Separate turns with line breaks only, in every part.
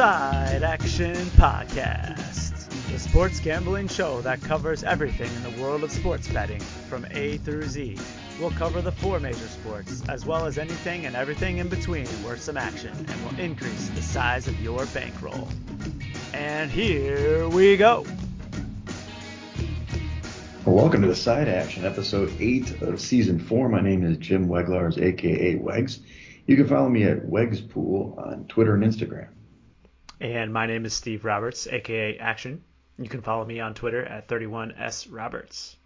Side Action Podcast, the sports gambling show that covers everything in the world of sports betting from A through Z. We'll cover the four major sports, as well as anything and everything in between worth some action, and will increase the size of your bankroll. And here we go.
Welcome to the Side Action, episode 8 of season 4. My name is Jim Weglars, aka Wegs. You can follow me at Wegspool on Twitter and Instagram.
And my name is Steve Roberts, aka Action. You can follow me on Twitter at 31sroberts.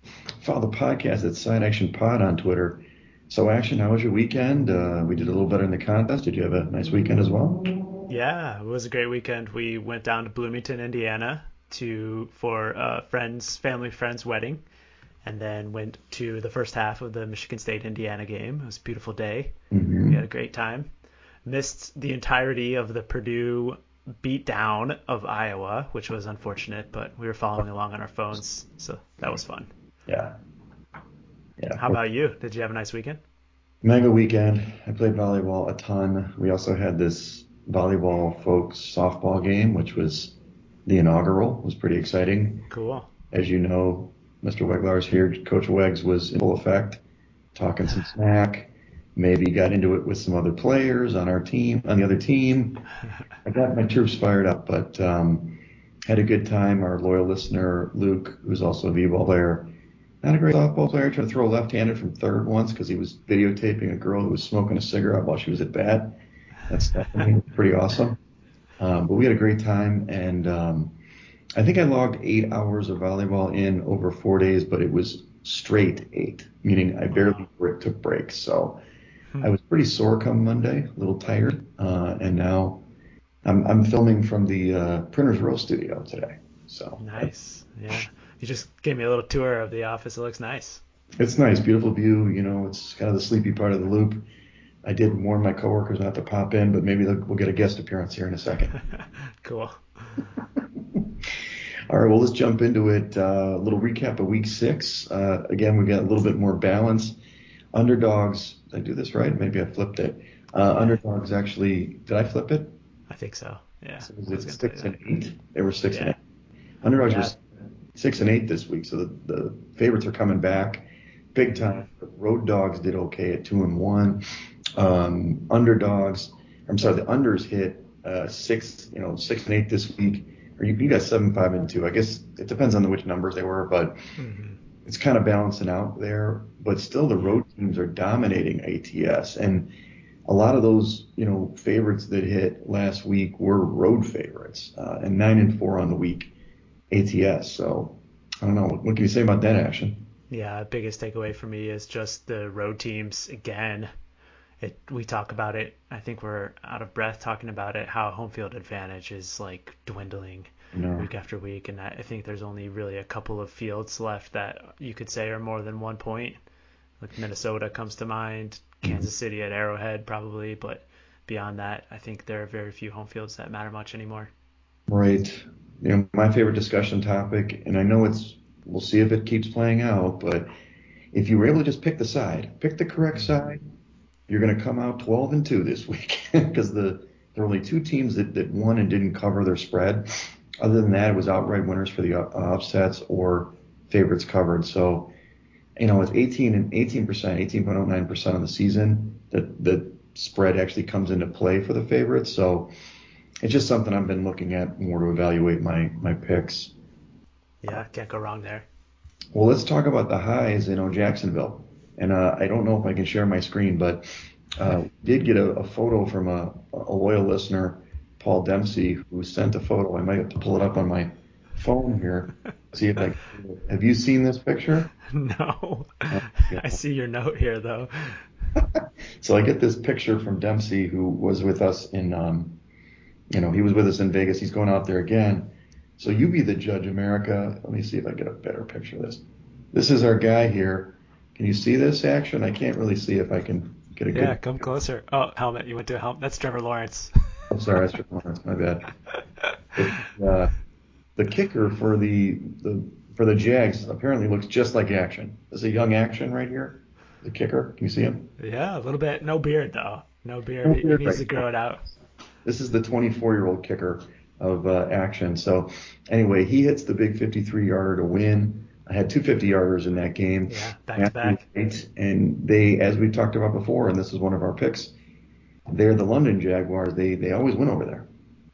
Follow the podcast at Side Action Pod on Twitter. So, Action, how was your weekend? Uh, we did a little better in the contest. Did you have a nice weekend as well?
Yeah, it was a great weekend. We went down to Bloomington, Indiana, to for a friend's family friend's wedding, and then went to the first half of the Michigan State Indiana game. It was a beautiful day.
Mm-hmm.
We had a great time. Missed the entirety of the Purdue beat down of Iowa, which was unfortunate, but we were following along on our phones, so that was fun.
Yeah. Yeah.
How about you? Did you have a nice weekend?
Mega weekend. I played volleyball a ton. We also had this volleyball folks softball game, which was the inaugural. It was pretty exciting.
Cool.
As you know, Mr. Weglars here, Coach Wegs was in full effect, talking some smack. Maybe got into it with some other players on our team, on the other team. I got my troops fired up, but um, had a good time. Our loyal listener, Luke, who's also a v-ball player, not a great softball player, tried to throw left-handed from third once because he was videotaping a girl who was smoking a cigarette while she was at bat. That's definitely pretty awesome. Um, but we had a great time, and um, I think I logged eight hours of volleyball in over four days, but it was straight eight, meaning I barely took breaks. So I was pretty sore come Monday, a little tired, uh, and now I'm, I'm filming from the uh, Printers Row studio today. So
Nice. Yeah. You just gave me a little tour of the office. It looks nice.
it's nice, beautiful view. You know, it's kind of the sleepy part of the loop. I did warn my coworkers not to pop in, but maybe we'll get a guest appearance here in a second.
cool.
All right, well, let's jump into it. Uh, a little recap of week six. Uh, again, we got a little bit more balance. Underdogs, did I do this right? Maybe I flipped it. Uh, underdogs actually, did I flip it?
I think so. Yeah.
So was
was
it
gonna
six and eight? They were six and eight. Underdogs
Yeah.
were six and eight this week, so the, the favorites are coming back big time. The road dogs did okay at two and one. Um, underdogs, I'm sorry, the unders hit uh, six, you know, six and eight this week. Or you, you got seven, five, and two. I guess it depends on the which numbers they were, but
Mhm.
It's kind of balancing out there. But still, the road teams are dominating ATS, and a lot of those, you know, favorites that hit last week were road favorites, uh, and nine and four on the week ATS. So I don't know. What, can you say about that action?
Yeah, biggest takeaway for me is just the road teams again. It we talk about it. I think we're out of breath talking about it. How home field advantage is like dwindling
Know,
week after week, and I I think there's only really a couple of fields left that you could say are more than one point. Like Minnesota comes to mind, mm-hmm. Kansas City at Arrowhead probably, but beyond that, I think there are very few home fields that matter much anymore.
right? You know, my favorite discussion topic, and I know it's. We'll see if it keeps playing out, but if you were able to just pick the side, pick the correct mm-hmm. side, you're going to come out 12 and 2 this week because the there were only two teams that, that won and didn't cover their spread. Other than that, it was outright winners for the uh, upsets or favorites covered. So, you know, with 18 and 18 percent, 18.09 percent of the season, that the spread actually comes into play for the favorites. So, it's just something I've been looking at more to evaluate my my picks.
Yeah, can't go wrong there.
Well, let's talk about the highs in Jacksonville. And uh, I don't know if I can share my screen, but uh, did get a, a photo from a, a loyal listener, Paul Dempsey, who sent a photo. I might have to pull it up on my phone here. See if I. Have you seen this picture?
No,
yeah.
I see your note here though.
So I get this picture from Dempsey, who was with us in, um, you know, he was with us in Vegas. He's going out there again. So you be the judge, America. Let me see if I get a better picture of this. This is our guy here. Can you see this action? I can't really see if I can get a good.
Yeah, come closer. Oh, helmet. You went to a helmet. That's Trevor Lawrence.
I'm sorry, that's Lawrence. My bad. Uh, the kicker for the, the for the Jags apparently looks just like Action. Is a young Action right here. The kicker. Can you see him?
yeah, a little bit. No beard though. No beard.
No
He-
beard,
he needs
right.
to grow it out.
This is the 24 year old kicker of uh, action. So anyway, he hits the big 53 yarder to win. I had two 50 yarders in that game.
Yeah, back to back.
And they, as we talked about before, and this is one of our picks, they're the London Jaguars. They they always win over there.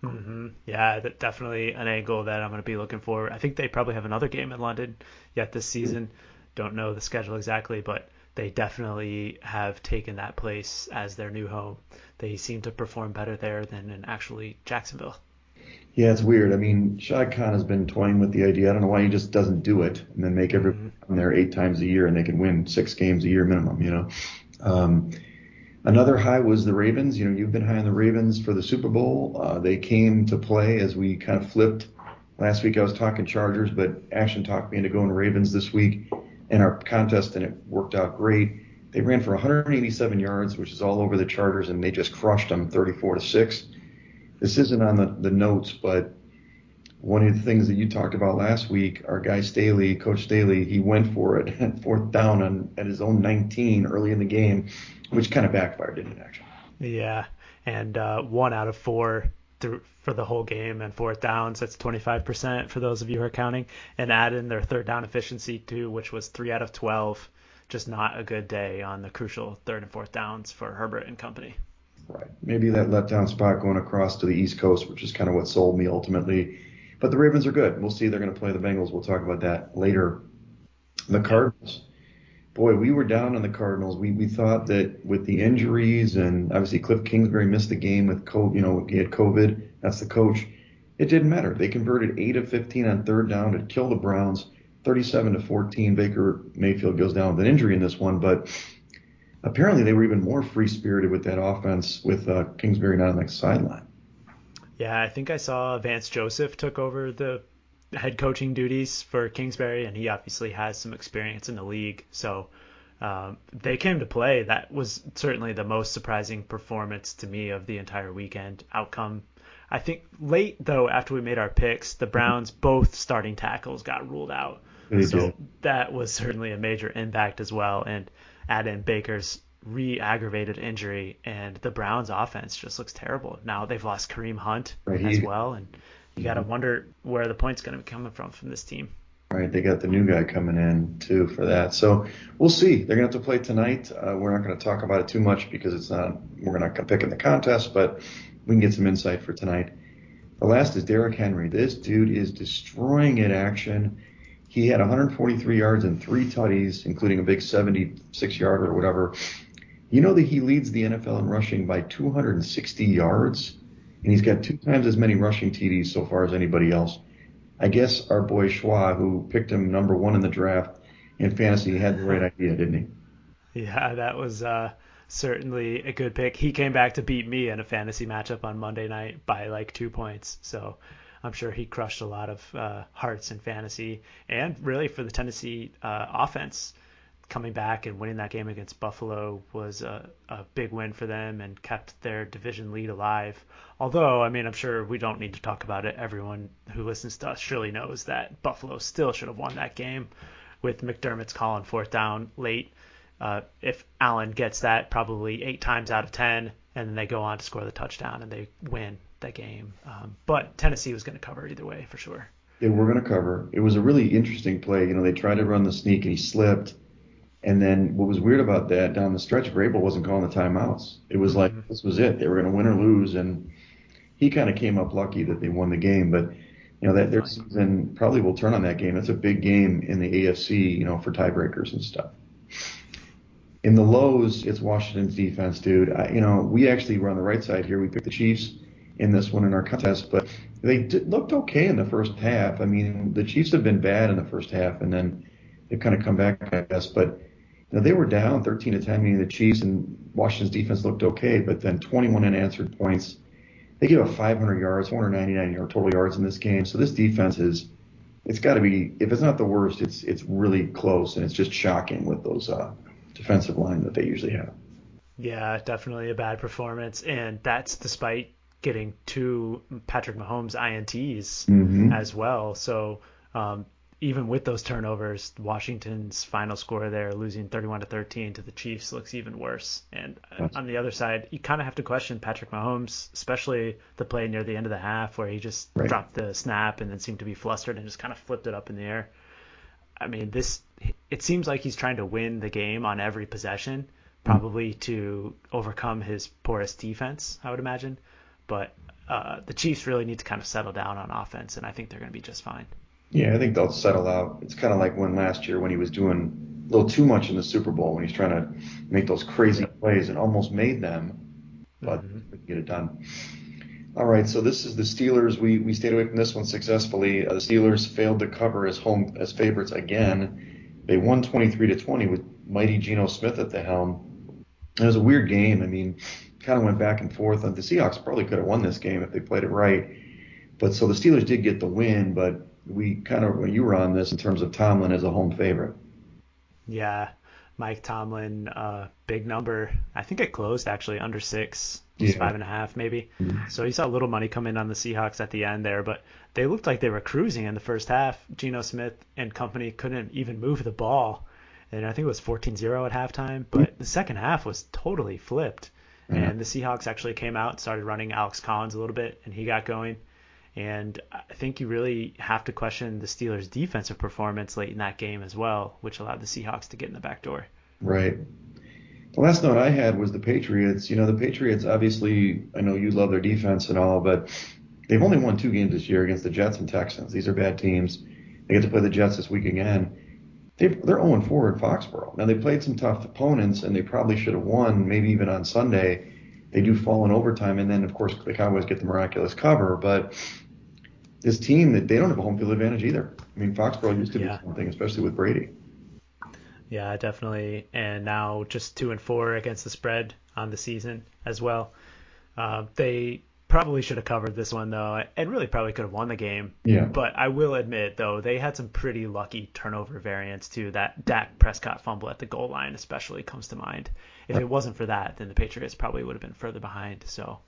Mm-hmm. Yeah, definitely an angle that I'm going to be looking for. I think they probably have another game in London yet this season. Don't know the schedule exactly, but they definitely have taken that place as their new home. They seem to perform better there than in actually Jacksonville.
Yeah, it's weird. I mean, Shad Khan has been toying with the idea. I don't know why he just doesn't do it and then make everyone mm-hmm. there eight times a year and they can win six games a year minimum, you know. Um, Another high was the Ravens. You know, you've been high on the Ravens for the Super Bowl. Uh, they came to play as we kind of flipped. Last week I was talking Chargers, but Action talked me into going Ravens this week in our contest, and it worked out great. They ran for 187 yards, which is all over the Chargers, and they just crushed them 34 to six. This isn't on the, the notes, but one of the things that you talked about last week, our guy Staley, Coach Staley, he went for it at fourth down on at his own 19 early in the game which kind of backfired, didn't it, actually?
Yeah, and uh, one out of four through, for the whole game and fourth downs. That's 25% for those of you who are counting. And add in their third down efficiency too, which was three out of 12. Just not a good day on the crucial third and fourth downs for Herbert and company.
Right. Maybe that letdown spot going across to the East Coast, which is kind of what sold me ultimately. But the Ravens are good. We'll see. They're going to play the Bengals. We'll talk about that later. The Cardinals boy, we were down on the Cardinals. We we thought that with the injuries and obviously Cliff Kingsbury missed the game with COVID, you know, he had COVID. That's the coach. It didn't matter. They converted 8 of 15 on third down to kill the Browns, 37 to 14. Baker Mayfield goes down with an injury in this one, but apparently they were even more free spirited with that offense with uh, Kingsbury not on the sideline.
Yeah, I think I saw Vance Joseph took over the head coaching duties for Kingsbury, and he obviously has some experience in the league. So um, they came to play. That was certainly the most surprising performance to me of the entire weekend outcome. I think late though, after we made our picks, the Browns both starting tackles got ruled out.
They
so
did.
that was certainly a major impact as well. And add in Baker's re-aggravated injury, and the Browns' offense just looks terrible. Now they've lost Kareem Hunt
right,
as well, and you got to wonder where the points going to be coming from from this team.
Right, they got the new guy coming in too for that. So we'll see. They're going to have to play tonight. Uh, we're not going to talk about it too much because it's not. We're not going to pick in the contest, but we can get some insight for tonight. The last is Derrick Henry. This dude is destroying it action. He had 143 yards and three tutties, including a big 76 yarder or whatever. You know that he leads the NFL in rushing by 260 yards and he's got two times as many rushing TDs so far as anybody else. I guess our boy Schwa, who picked him number one in the draft in fantasy, had the right idea, didn't
he? Yeah, that was uh, certainly a good pick. He came back to beat me in a fantasy matchup on Monday night by like two points. So I'm sure he crushed a lot of uh, hearts in fantasy and really for the Tennessee uh, offense coming back and winning that game against Buffalo was a, a big win for them and kept their division lead alive. Although, I mean, I'm sure we don't need to talk about it. Everyone who listens to us surely knows that Buffalo still should have won that game with McDermott's call on fourth down late. Uh, if Allen gets that probably eight times out of ten, and then they go on to score the touchdown and they win that game. Um, but Tennessee was going to cover either way for sure.
Yeah, we're going to cover. It was a really interesting play. You know, they tried to run the sneak and he slipped and then what was weird about that down the stretch, Vrabel wasn't calling the timeouts. It was like mm-hmm. this was it. They were going to win or lose, and he kind of came up lucky that they won the game. But you know that their season probably will turn on that game. It's a big game in the AFC, you know, for tiebreakers and stuff. In the lows, it's Washington's defense, dude. I, you know, we actually were on the right side here. We picked the Chiefs in this one in our contest, but they did, looked okay in the first half. I mean, the Chiefs have been bad in the first half, and then they've kind of come back, I guess. But now they were down 13 to 10, meaning the Chiefs and Washington's defense looked okay, but then 21 unanswered points. They gave up 500 yards, 499 yard total yards in this game. So this defense is, it's got to be, if it's not the worst, it's it's really close, and it's just shocking with those uh, defensive line that they usually have.
Yeah, definitely a bad performance, and that's despite getting two Patrick Mahomes INTs
mm-hmm.
as well. So um, even with those turnovers, Washington's final score there, losing 31 to 13 to the Chiefs, looks even worse. And That's... on the other side, you kind of have to question Patrick Mahomes, especially the play near the end of the half where he just right. dropped the snap and then seemed to be flustered and just kind of flipped it up in the air. I mean, this it seems like he's trying to win the game on every possession, probably to overcome his porous defense, I would imagine. But uh, the Chiefs really need to kind of settle down on offense, and I think they're going to be just fine.
Yeah, I think they'll settle out. It's kind of like when last year when he was doing a little too much in the Super Bowl when he's trying to make those crazy plays and almost made them, but mm-hmm. get it done. All right, so this is the Steelers. We we stayed away from this one successfully. Uh, the Steelers failed to cover as home as favorites again. They won 23 to 20 with mighty Geno Smith at the helm. It was a weird game. I mean, kind of went back and forth. And the Seahawks probably could have won this game if they played it right. But so the Steelers did get the win, but we kind of you were on this in terms of Tomlin as a home favorite.
Yeah, Mike Tomlin, uh, big number. I think it closed actually under six, yeah. five and a half maybe. Mm-hmm. So you saw a little money come in on the Seahawks at the end there, but they looked like they were cruising in the first half. Geno Smith and company couldn't even move the ball, and I think it was 14-0 at halftime. But mm-hmm. the second half was totally flipped, mm-hmm. and the Seahawks actually came out and started running Alex Collins a little bit, and he got going. And I think you really have to question the Steelers' defensive performance late in that game as well, which allowed the Seahawks to get in the back door.
Right. The last note I had was the Patriots. You know, the Patriots, obviously, I know you love their defense and all, but they've only won two games this year against the Jets and Texans. These are bad teams. They get to play the Jets this week again. they are 0 4 at Foxborough. Now, they played some tough opponents, and they probably should have won, maybe even on Sunday. They do fall in overtime, and then, of course, the Cowboys get the miraculous cover. But this team that they don't have a home field advantage either. I mean, Foxborough used to yeah. be something, especially with Brady.
Yeah, definitely. And now just two and four against the spread on the season as well. Uh, they probably should have covered this one though, and really probably could have won the game.
Yeah.
But I will admit though, they had some pretty lucky turnover variants too. That Dak Prescott fumble at the goal line especially comes to mind. If it wasn't for that, then the Patriots probably would have been further behind. So.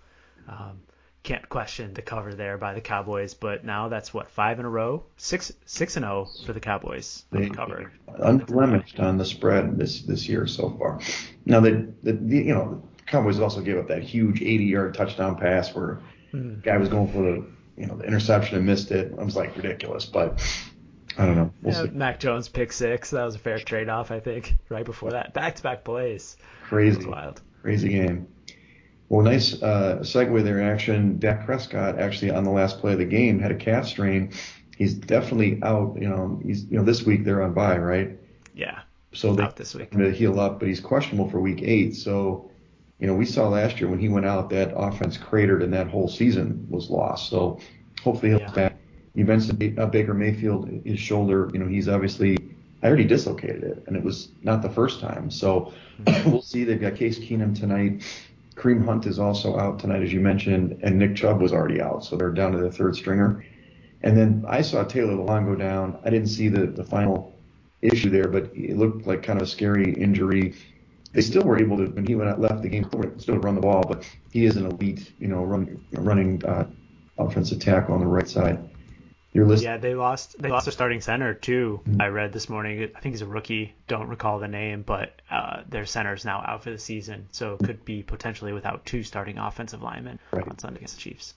Um, can't question the cover there by the Cowboys. But now that's what five in a row, six six and zero oh for the Cowboys they, cover,
unblemished on the spread this this year so far. Now the, the, the you know the Cowboys also gave up that huge 80 yard touchdown pass where mm. the guy was going for the you know the interception and missed it. It was like ridiculous, but. I don't know.
We'll yeah, Mac Jones pick six. That was a fair trade off, I think. Right before that, back to back plays.
Crazy, wild. Crazy game. Well, nice uh, segue there, action. Dak Prescott actually on the last play of the game had a calf strain. He's definitely out. You know, he's you know this week they're on bye, right?
Yeah.
So they out this week. To heal up, but he's questionable for week eight. So, you know, we saw last year when he went out, that offense cratered and that whole season was lost. So hopefully he'll yeah. be back. You mentioned uh, Baker Mayfield, his shoulder. You know, he's obviously I already dislocated it, and it was not the first time. So mm-hmm. we'll see. They've got Case Keenum tonight. Kareem Hunt is also out tonight, as you mentioned, and Nick Chubb was already out, so they're down to the third stringer. And then I saw Taylor Lewan go down. I didn't see the, the final issue there, but it looked like kind of a scary injury. They still were able to, when he went out, left the game, still run the ball, but he is an elite, you know, run, running uh, offensive tackle on the right side.
You're listening. Yeah, they lost. They lost their starting center too. Mm-hmm. I read this morning. I think he's a rookie. Don't recall the name, but uh, their center is now out for the season, so it could be potentially without two starting offensive linemen right. on Sunday against the Chiefs.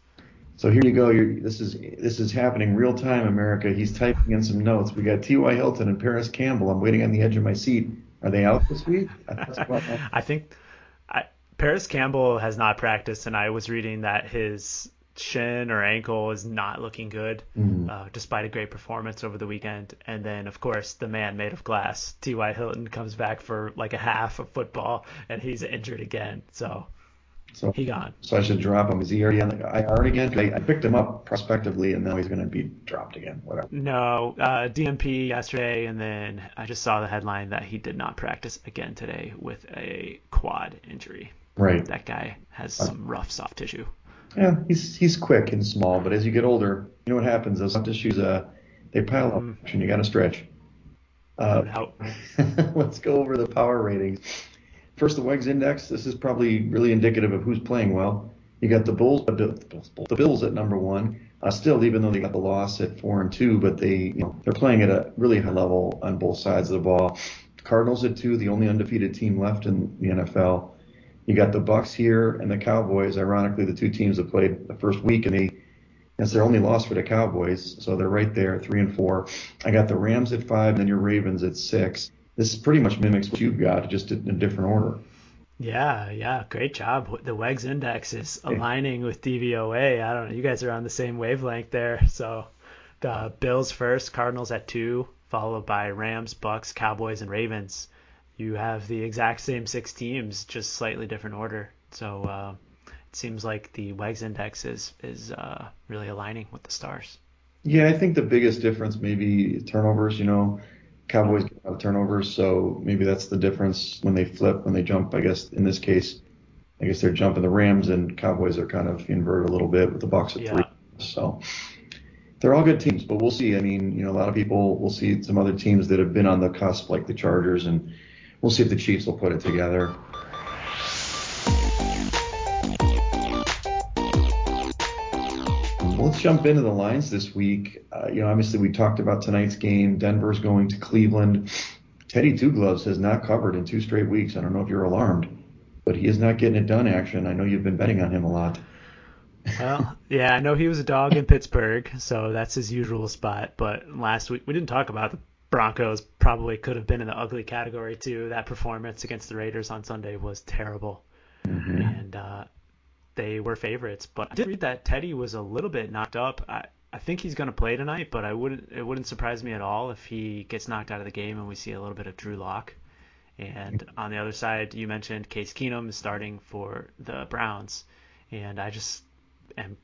So here you go. You're, this is this is happening real time, America. He's typing in some notes. We got T.Y. Hilton and Parris Campbell. I'm waiting on the edge of my seat. Are they out this week?
I think I, Parris Campbell has not practiced, and I was reading that his shin or ankle is not looking good, mm-hmm. uh, despite a great performance over the weekend. And then, of course, the man made of glass, T.Y. Hilton, comes back for like a half of football, and he's injured again. So, so he gone.
So I should drop him. Is he already on the IR again? I, I picked him up prospectively, and now he's going to be dropped again. Whatever.
No, uh, DNP yesterday, and then I just saw the headline that he did not practice again today with a quad injury.
Right.
That guy has some rough soft tissue.
Yeah, he's he's quick and small, but as you get older, you know what happens? Those soft tissues, uh, they pile up, mm. and you got to stretch. Uh, let's go over the power ratings. First, the Wegs Index. This is probably really indicative of who's playing well. You got the Bulls, the Bills, the Bills at number one. Uh, still, even though they got the loss at four and two, but they, you know, they're playing at a really high level on both sides of the ball. Cardinals at two, the only undefeated team left in the NFL. You got the Bucs here and the Cowboys. Ironically, the two teams that played the first week, and they that's their only loss for the Cowboys, so they're right there, three and four. I got the Rams at five, and then your Ravens at six. This pretty much mimics what you've got, just in a different order.
Yeah, yeah, great job. The WEGS index is aligning with DVOA. I don't know, you guys are on the same wavelength there. So, uh, Bills first, Cardinals at two, followed by Rams, Bucs, Cowboys, and Ravens. You have the exact same six teams, just slightly different order. So uh, it seems like the WEGS index is is uh, really aligning with the stars.
Yeah, I think the biggest difference maybe turnovers. You know, Cowboys get a lot of turnovers, so maybe that's the difference when they flip, when they jump. I guess in this case, I guess they're jumping the Rams and Cowboys are kind of inverted a little bit with the Bucs at yeah. three. So they're all good teams, but we'll see. I mean, you know, a lot of people will see some other teams that have been on the cusp, like the Chargers, and we'll see if the Chiefs will put it together. let's jump into the lines this week. Uh, you know, obviously we talked about tonight's game. Denver's going to Cleveland. Teddy Two Gloves has not covered in two straight weeks. I don't know if you're alarmed, but he is not getting it done. Action. I know you've been betting on him a lot.
well, yeah, I know he was a dog in Pittsburgh, so that's his usual spot. But last week we didn't talk about Broncos. Probably could have been in the ugly category too. That performance against the Raiders on Sunday was terrible, mm-hmm. and uh, they were favorites. But I did read that Teddy was a little bit knocked up. I, I think he's going to play tonight, but I wouldn't. It wouldn't surprise me at all if he gets knocked out of the game and we see a little bit of Drew Lock. And on the other side, you mentioned Case Keenum is starting for the Browns, and I just am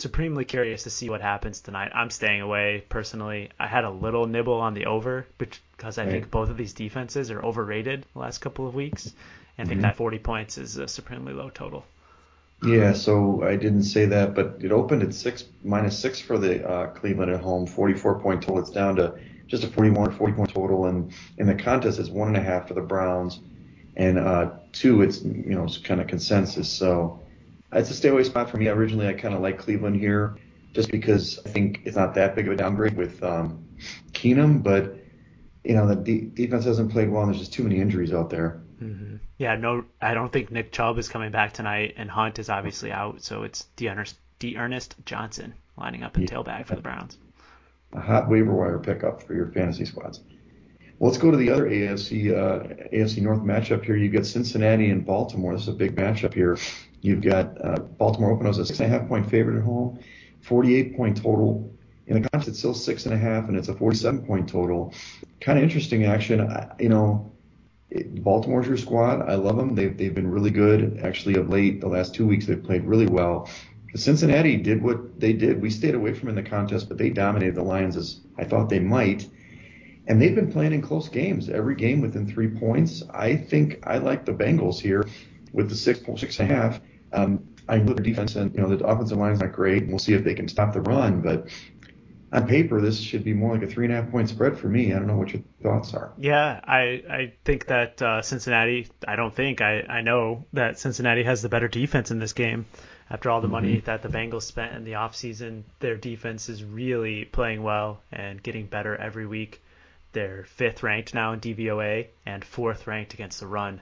supremely curious to see what happens tonight. I'm staying away personally. I had a little nibble on the over because I right. think both of these defenses are overrated the last couple of weeks, and. I think mm-hmm. that 40 points is a supremely low total.
Yeah, so I didn't say that, but it opened at six minus six for the uh, Cleveland at home, 44 point total. It's down to just a 41 or 40 point total, and in the contest it's one and a half for the Browns, and uh, two it's you know it's kind of consensus. So it's a stay away spot for me. Originally, I kind of like Cleveland here, just because I think it's not that big of a downgrade with um, Keenum, but you know the de- defense hasn't played well, and there's just too many injuries out there.
Mm-hmm. Yeah, no, I don't think Nick Chubb is coming back tonight, and Hunt is obviously out, so it's D'Ernest, D'Ernest Johnson lining up in yeah. tailback for the Browns.
A hot waiver wire pickup for your fantasy squads. Well, let's go to the other AFC uh, AFC North matchup here. You've got Cincinnati and Baltimore. This is a big matchup here. You've got uh, Baltimore open as a six and a half point favorite at home, 48 point total. In the contest, it's still six and a half, and it's a 47 point total. Kind of interesting action. I, you know, Baltimore's your squad. I love them. They've, they've been really good. Actually, of late, the last two weeks, they've played really well. Cincinnati did what they did. We stayed away from in the contest, but they dominated the Lions as I thought they might. And they've been playing in close games, every game within three points. I think I like the Bengals here with the six, six and a half. Um, I look at defense and, you know, the offensive line is not great. And we'll see if they can stop the run, but on paper, this should be more like a three and a half point spread for me. I don't know what your thoughts are.
Yeah, I, I think that uh, Cincinnati, I don't think, I, I know that Cincinnati has the better defense in this game. After all the mm-hmm. money that the Bengals spent in the offseason, their defense is really playing well and getting better every week. They're fifth ranked now in DVOA and fourth ranked against the run.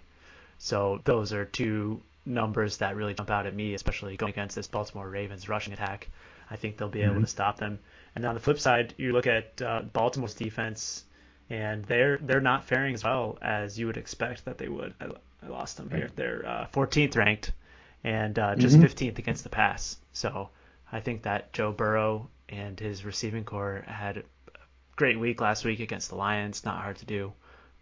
So those are two numbers that really jump out at me, especially going against this Baltimore Ravens rushing attack. I think they'll be mm-hmm. able to stop them. And on the flip side, you look at uh, Baltimore's defense, and they're they're not faring as well as you would expect that they would. I, I lost them here. They're uh, 14th ranked and uh, just mm-hmm. 15th against the pass. So I think that Joe Burrow and his receiving corps had a great week last week against the Lions. Not hard to do,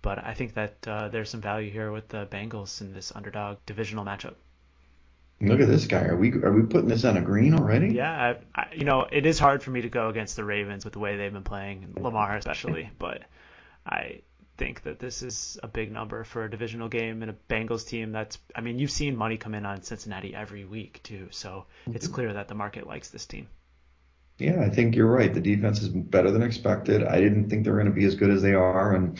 but I think that uh, there's some value here with the Bengals in this underdog divisional matchup.
Look at this guy. Are we are we putting this on a green already?
Yeah, I, I, you know it is hard for me to go against the Ravens with the way they've been playing, Lamar especially. but I think that this is a big number for a divisional game and a Bengals team that's. I mean, you've seen money come in on Cincinnati every week too, so mm-hmm. it's clear that the market likes this team.
Yeah, I think you're right. The defense is better than expected. I didn't think they were going to be as good as they are, and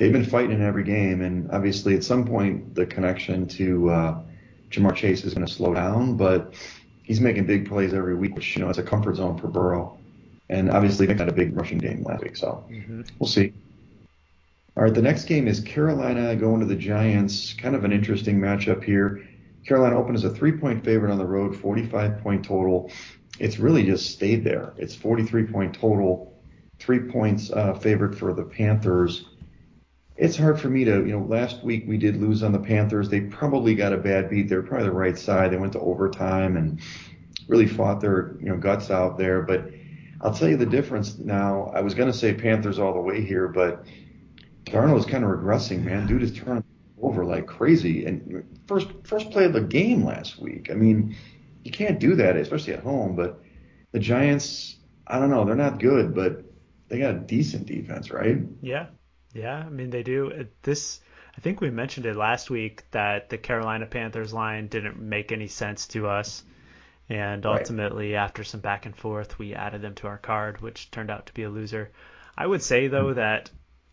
they've been fighting in every game. And obviously, at some point, the connection to uh, Ja'Marr Chase is going to slow down, but he's making big plays every week, which you know it's a comfort zone for Burrow. And obviously, they got a big rushing game last week, so mm-hmm. we'll see. All right, the next game is Carolina going to the Giants. Kind of an interesting matchup here. Carolina opened as a three-point favorite on the road, 45-point total. It's really just stayed there. It's 43-point total, three points uh, favored for the Panthers. It's hard for me to, you know, last week we did lose on the Panthers. They probably got a bad beat. They're probably the right side. They went to overtime and really fought their, you know, guts out there. But I'll tell you the difference now. I was going to say Panthers all the way here, but Darnold is kind of regressing, man. Dude is turning over like crazy. And first first play of the game last week. I mean, you can't do that, especially at home. But the Giants, I don't know, they're not good, but they got a decent defense, right?
Yeah, yeah. I mean, they do. This, I think we mentioned it last week that the Carolina Panthers line didn't make any sense to us. And ultimately, right. after some back and forth, we added them to our card, which turned out to be a loser. I would say though mm-hmm. that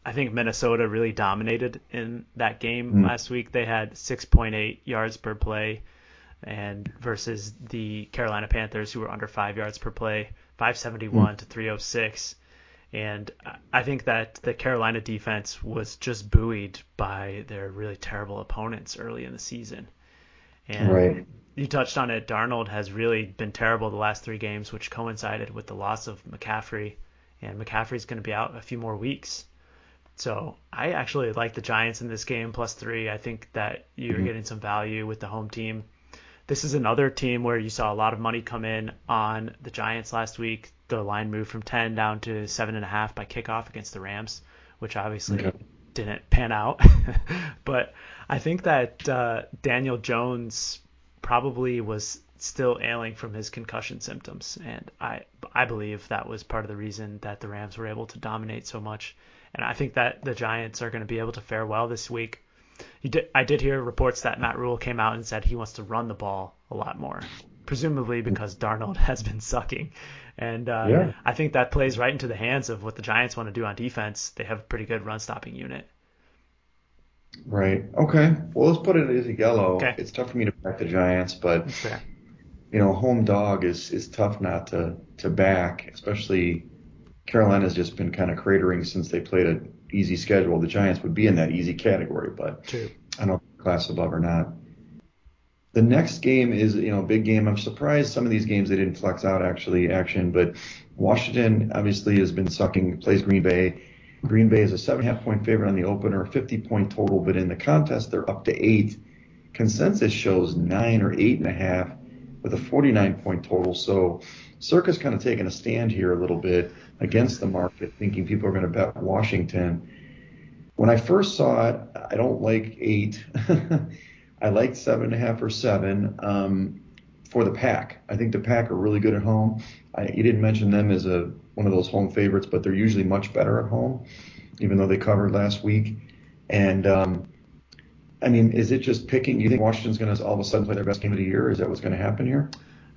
I think Minnesota really dominated in that game mm. last week. They had 6.8 yards per play, and versus the Carolina Panthers, who were under five yards per play, 571 mm. to 306. And I think that the Carolina defense was just buoyed by their really terrible opponents early in the season. And right. you touched on it. Darnold has really been terrible the last three games, which coincided with the loss of McCaffrey. And McCaffrey's going to be out a few more weeks. So I actually like the Giants in this game plus three. I think that you're mm-hmm. getting some value with the home team. This is another team where you saw a lot of money come in on the Giants last week. The line moved from 10 down to seven and a half by kickoff against the Rams, which obviously okay. didn't pan out. but I think that uh, Daniel Jones probably was still ailing from his concussion symptoms, and I I believe that was part of the reason that the Rams were able to dominate so much and I think that the Giants are going to be able to fare well this week. Did, I did hear reports that Matt Rhule came out and said he wants to run the ball a lot more, presumably because Darnold has been sucking. And uh, yeah. I think that plays right into the hands of what the Giants want to do on defense. They have a pretty good run stopping unit.
Right. Okay. Well, let's put it as a yellow. Okay. It's tough for me to back the Giants, but you know, home dog is is tough not to to back, especially Carolina's just been kind of cratering since they played an easy schedule. The Giants would be in that easy category, but True. I don't know class above or not. The next game is, you know, a big game. I'm surprised some of these games they didn't flex out actually action, but Washington obviously has been sucking, plays Green Bay. Green Bay is a seven and a half point favorite on the opener, 50 point total, but in the contest they're up to eight. Consensus shows nine or eight and a half with a 49 point total. So Circa's kind of taking a stand here a little bit against the market, thinking people are going to bet Washington. When I first saw it, I don't like eight. I like seven and a half or seven um, for the pack. I think the pack are really good at home. I, you didn't mention them as a one of those home favorites, but they're usually much better at home, even though they covered last week. And um, I mean, is it just picking? You think Washington's going to all of a sudden play their best game of the year? Is that what's going to happen here?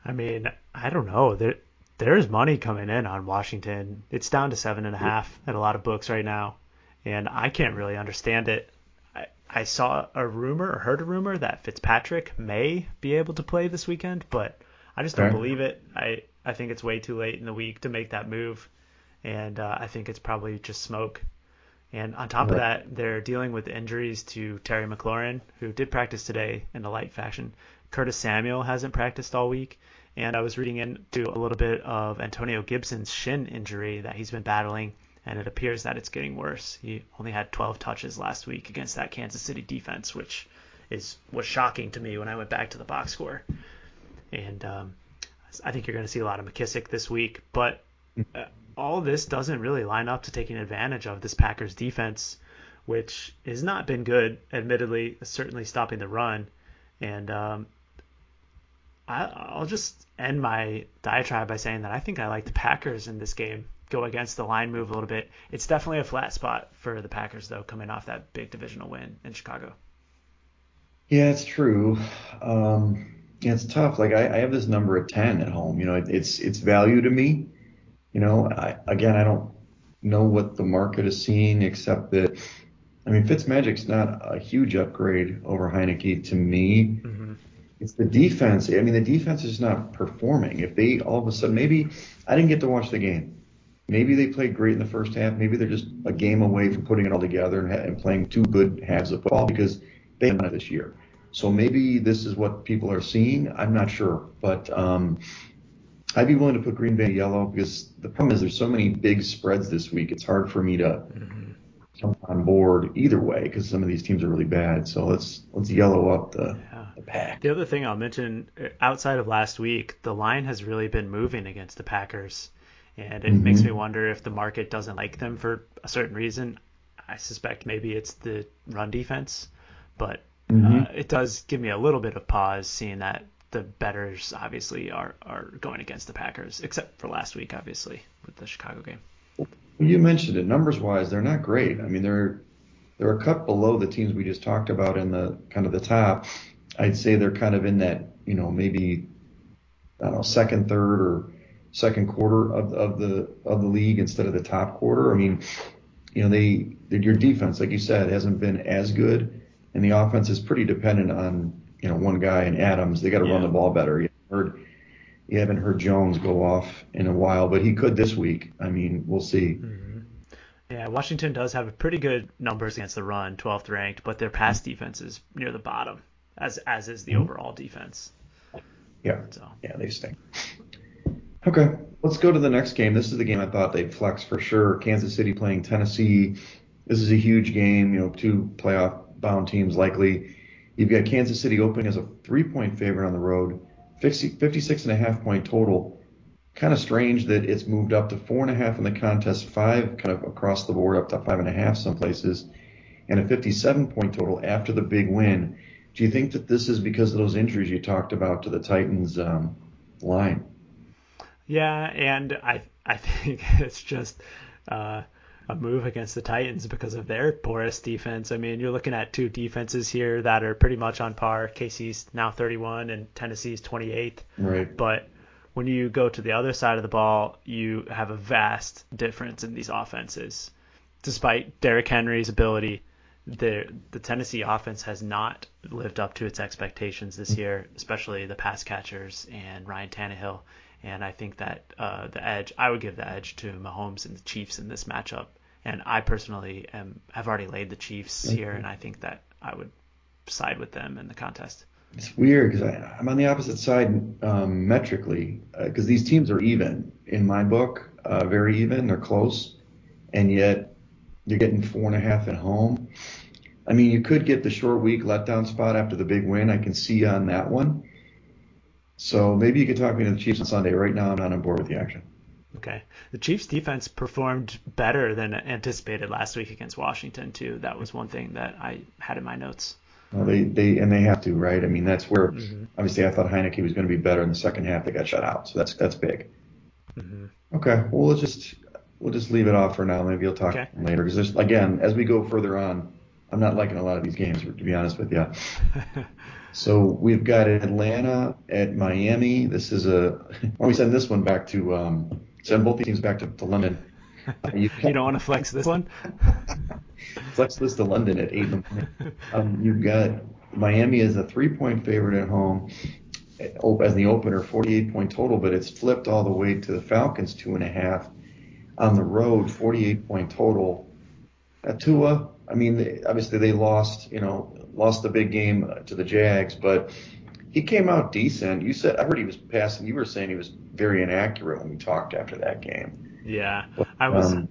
I mean, I don't know. There, there's money coming in on Washington. It's down to seven and a half at a lot of books right now, and I can't really understand it. I, I saw a rumor or heard a rumor that Fitzpatrick may be able to play this weekend, but I just don't believe it. I I think it's way too late in the week to make that move, and uh, I think it's probably just smoke. And on top right. of that, they're dealing with injuries to Terry McLaurin, who did practice today in a light fashion. Curtis Samuel hasn't practiced all week, and I was reading into a little bit of Antonio Gibson's shin injury that he's been battling, and it appears that it's getting worse. He only had 12 touches last week against that Kansas City defense, which is was shocking to me when I went back to the box score. And um, I think you're going to see a lot of McKissic this week, but uh, all this doesn't really line up to taking advantage of this Packers defense, which has not been good, admittedly, certainly stopping the run. And um, I, will just end my diatribe by saying that I think I like the Packers in this game. Go against the line move a little bit. It's definitely a flat spot for the Packers, though, coming off that big divisional win in Chicago.
Yeah, it's true. Um, yeah, it's tough. Like I, I, have this number at ten at home. You know, it, it's it's value to me. You know, I, again, I don't know what the market is seeing, except that I mean, Fitzmagic's not a huge upgrade over Heinicke to me. Mm-hmm It's the defense. I mean, the defense is not performing. If they all of a sudden, maybe I didn't get to watch the game. Maybe they played great in the first half. Maybe they're just a game away from putting it all together and, and playing two good halves of football because they haven't done it this year. So maybe this is what people are seeing. I'm not sure, but um, I'd be willing to put Green Bay yellow because the problem is there's so many big spreads this week. It's hard for me to mm-hmm. come on board either way because some of these teams are really bad. So let's let's yellow up the, yeah. The pack.
The other thing I'll mention uh, outside of last week, the line has really been moving against the Packers, and it mm-hmm. makes me wonder if the market doesn't like them for a certain reason. I suspect maybe it's the run defense, but mm-hmm. uh, it does give me a little bit of pause seeing that the bettors obviously are are going against the Packers, except for last week, obviously with the Chicago game.
You mentioned it. Numbers wise, they're not great. I mean, they're they're a cut below the teams we just talked about in the kind of the top. I'd say they're kind of in that you know maybe I don't know second, third, or second quarter of of the of the league instead of the top quarter. I mean, you know they your defense, like you said, hasn't been as good, and the offense is pretty dependent on you know one guy and Adams. They got to yeah. run the ball better. You heard you haven't heard Jones go off in a while, but he could this week. I mean, we'll see.
Mm-hmm. Yeah, Washington does have pretty good numbers against the run, 12th ranked, but their pass defense is near the bottom, as as is the mm-hmm. overall defense.
Yeah. So. Yeah, they stink. Okay, let's go to the next game. This is the game I thought they'd flex for sure. Kansas City playing Tennessee. This is a huge game. You know, two playoff bound teams likely. You've got Kansas City opening as a three point favorite on the road, 50, 56 and a half point total. Kind of strange that it's moved up to four and a half in the contest, five kind of across the board, up to five and a half some places, and a 57 point total after the big win. Do you think that this is because of those injuries you talked about to the Titans um, line?
Yeah, and I I think it's just uh, a move against the Titans because of their porous defense. I mean, you're looking at two defenses here that are pretty much on par. KC's now 31 and Tennessee's 28th.
Right.
But when you go to the other side of the ball, you have a vast difference in these offenses. Despite Derrick Henry's ability, the the Tennessee offense has not lived up to its expectations this year, especially the pass catchers and Ryan Tannehill. And I think that uh, the edge, I would give the edge to Mahomes and the Chiefs in this matchup. And I personally am have already laid the Chiefs here, and I think that I would side with them in the contest.
It's weird because I'm on the opposite side um, metrically because uh, these teams are even in my book, uh, very even. They're close, and yet you're getting four and a half at home. I mean, you could get the short week letdown spot after the big win. I can see on that one. So maybe you could talk me to the Chiefs on Sunday. Right now, I'm not on board with the action.
Okay. The Chiefs defense performed better than anticipated last week against Washington too. That was one thing that I had in my notes.
Well, they they and they have to, right? I mean, that's where mm-hmm. obviously I thought Heinicke was going to be better in the second half. They got shut out, so that's that's big. Mm-hmm. Okay. Well, we'll just we'll just leave it off for now. Maybe you'll talk okay. later because there's again as we go further on, I'm not liking a lot of these games to be honest with you. so we've got Atlanta at Miami. This is a. Why don't we send this one back to um, Send both teams back to, to London.
Uh, you, you, don't want to flex this one?
flex this to London at 8 um, You've got Miami as a three point favorite at home as the opener, 48 point total, but it's flipped all the way to the Falcons, two and a half. On the road, 48 point total. At Tua, I mean, obviously they lost, you know, lost the big game to the Jags, but he came out decent. You said I heard he was passing. You were saying he was very inaccurate when we talked after that game.
Yeah, I was. Um,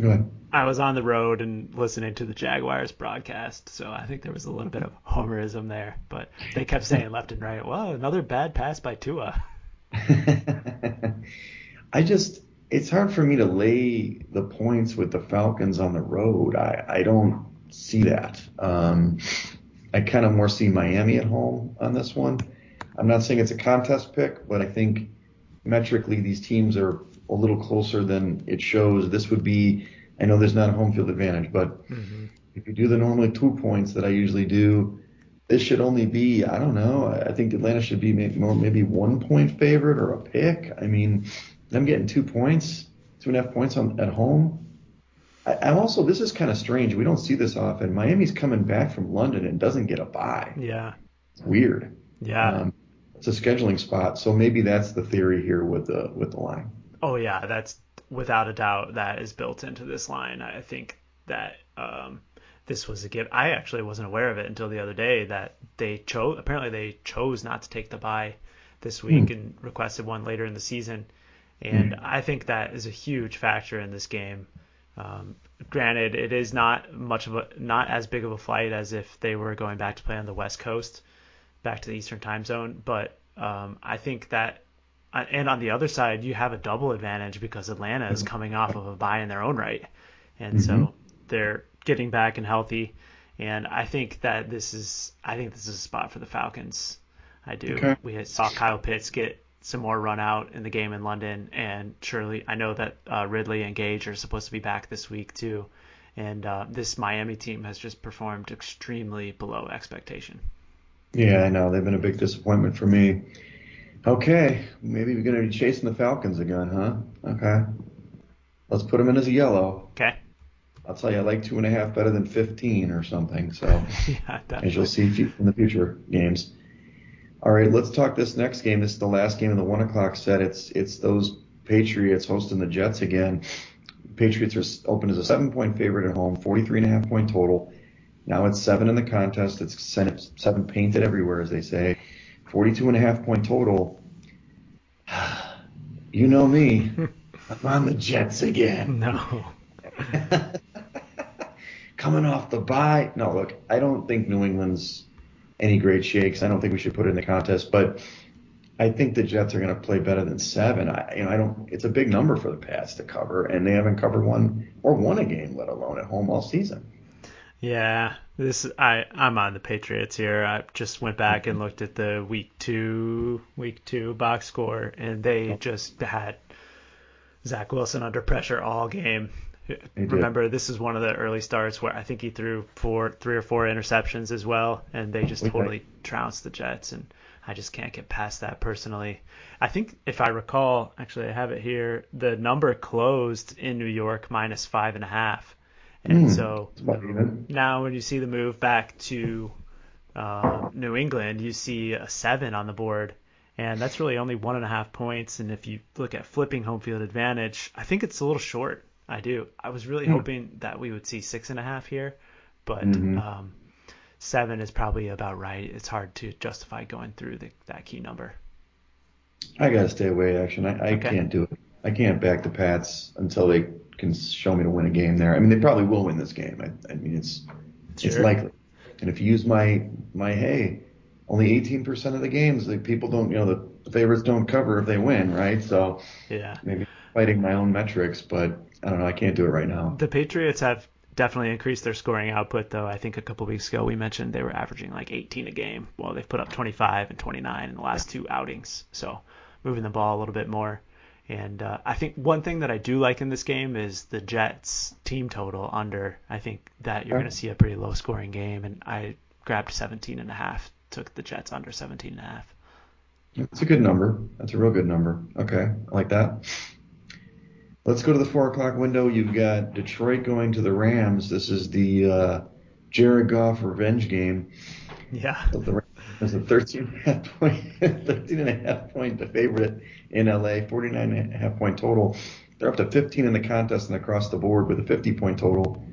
go ahead. I was on the road and listening to the Jaguars broadcast, so I think there was a little bit of homerism there. But they kept saying left and right, "Well, another bad pass by Tua."
I just, it's hard for me to lay the points with the Falcons on the road. I, I don't see that. Um, I kind of more see Miami at home on this one. I'm not saying it's a contest pick, but I think metrically these teams are a little closer than it shows. This would be, I know there's not a home field advantage, but mm-hmm. if you do the normally two points that I usually do, this should only be, I don't know, I think Atlanta should be maybe, more, maybe one point favorite or a pick. I mean, I'm getting two points, two and a half points on, at home. I, I'm also this is kind of strange. We don't see this often. Miami's coming back from London and doesn't get a bye.
Yeah.
It's weird.
Yeah.
Um, it's a scheduling spot, so maybe that's the theory here with the with the line.
Oh yeah, that's without a doubt that is built into this line. I think that um, this was a gift. I actually wasn't aware of it until the other day that they chose. Apparently, they chose not to take the bye this week
Hmm.
and requested one later in the season. And I think that is a huge factor in this game. Um, granted, it is not much of a not as big of a flight as if they were going back to play on the West Coast, back to the Eastern Time Zone. But um, I think that, uh, and on the other side, you have a double advantage because Atlanta is coming off of a bye in their own right, and so they're getting back and healthy. And I think that this is, I think this is a spot for the Falcons. I do.
Okay.
We saw Kyle Pitts get some more run out in the game in London, and surely I know that uh, Ridley and Gage are supposed to be back this week too. And uh, this Miami team has just performed extremely below expectation.
Yeah, I know they've been a big disappointment for me. Okay, maybe we're gonna be chasing the Falcons again, huh? Okay, let's put them in as a yellow.
Okay.
I'll tell you, I like two and a half better than 15 or something. So.
yeah,
as you'll see in the future games. All right, let's talk this next game. This is the last game of the one o'clock set. It's it's those Patriots hosting the Jets again. Patriots are open as a seven point favorite at home, 43 and a half point total. Now it's seven in the contest. It's seven, seven painted everywhere, as they say. 42 and a half point total. You know me. I'm on the Jets again.
No.
Coming off the bye. No, look, I don't think New England's any great shakes. I don't think we should put it in the contest, but I think the Jets are going to play better than seven. I, you know, I don't. It's a big number for the Pats to cover, and they haven't covered one or won a game, let alone at home all season.
Yeah, this I I'm on the Patriots here. I just went back and looked at the week two week two box score, and they oh. just had Zach Wilson under pressure all game. Remember, this is one of the early starts where I think he threw four, three or four interceptions as well, and they just
Okay.
totally trounced the Jets, and I just can't get past that personally. I think if I recall, actually I have it here, the number closed in New York minus five and a half, and
Hmm.
so
It's about even.
now when you see the move back to uh, New England, you see a seven on the board, and that's really only one and a half points. And if you look at flipping home field advantage, I think it's a little short. I do. I was really
Hmm.
hoping that we would see six and a half here, but
Mhm.
um, seven is probably about right. It's hard to justify going through the, that key number.
I gotta stay away. Action. I, I
Okay.
can't do it. I can't back the Pats until they can show me to win a game there. I mean, they probably will win this game. I, I mean, it's it's likely. And if you use my my hey, only 18% of the games, like people don't, you know, the, the favorites don't cover if they win, right? So
Yeah.
maybe fighting my own metrics, but I don't know. I can't do it right now.
The Patriots have definitely increased their scoring output, though. I think a couple weeks ago we mentioned they were averaging like 18 a game. Well, they've put up 25 and 29 in the last two outings, so moving the ball a little bit more. And uh, I think one thing that I do like in this game is the Jets team total under. I think that you're going to see a pretty low scoring game, and I grabbed 17 and a half, took the Jets under 17 and a half.
It's a good number. That's a real good number. Okay, I like that. Let's go to the four o'clock window. You've got Detroit going to the Rams. This is the uh, Jared Goff revenge game.
Yeah.
The Rams a 13 and a half point, 13 and a half point favorite in LA, 49 and a half point total. They're up to 15 in the contest and across the board with a 50 point total.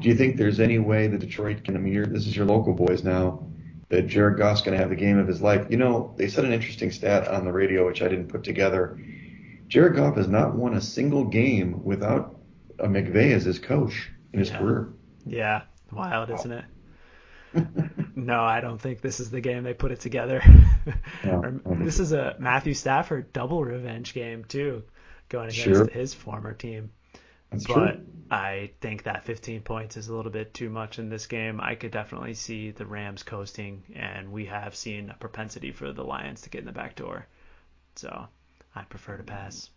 Do you think there's any way that Detroit can? I mean, this is your local boys now. That Jared Goff's going to have the game of his life. You know, they said an interesting stat on the radio, which I didn't put together. Jared Goff has not won a single game without a McVay as his coach in his
Yeah.
career.
Yeah. Wild, isn't it? No, I don't think this is the game they put it together.
No,
Or
I don't think
this is a Matthew Stafford double revenge game too, going against
Sure.
his former team.
That's
but
true.
I think that 15 points is a little bit too much in this game. I could definitely see the Rams coasting, and we have seen a propensity for the Lions to get in the back door. So I prefer to pass.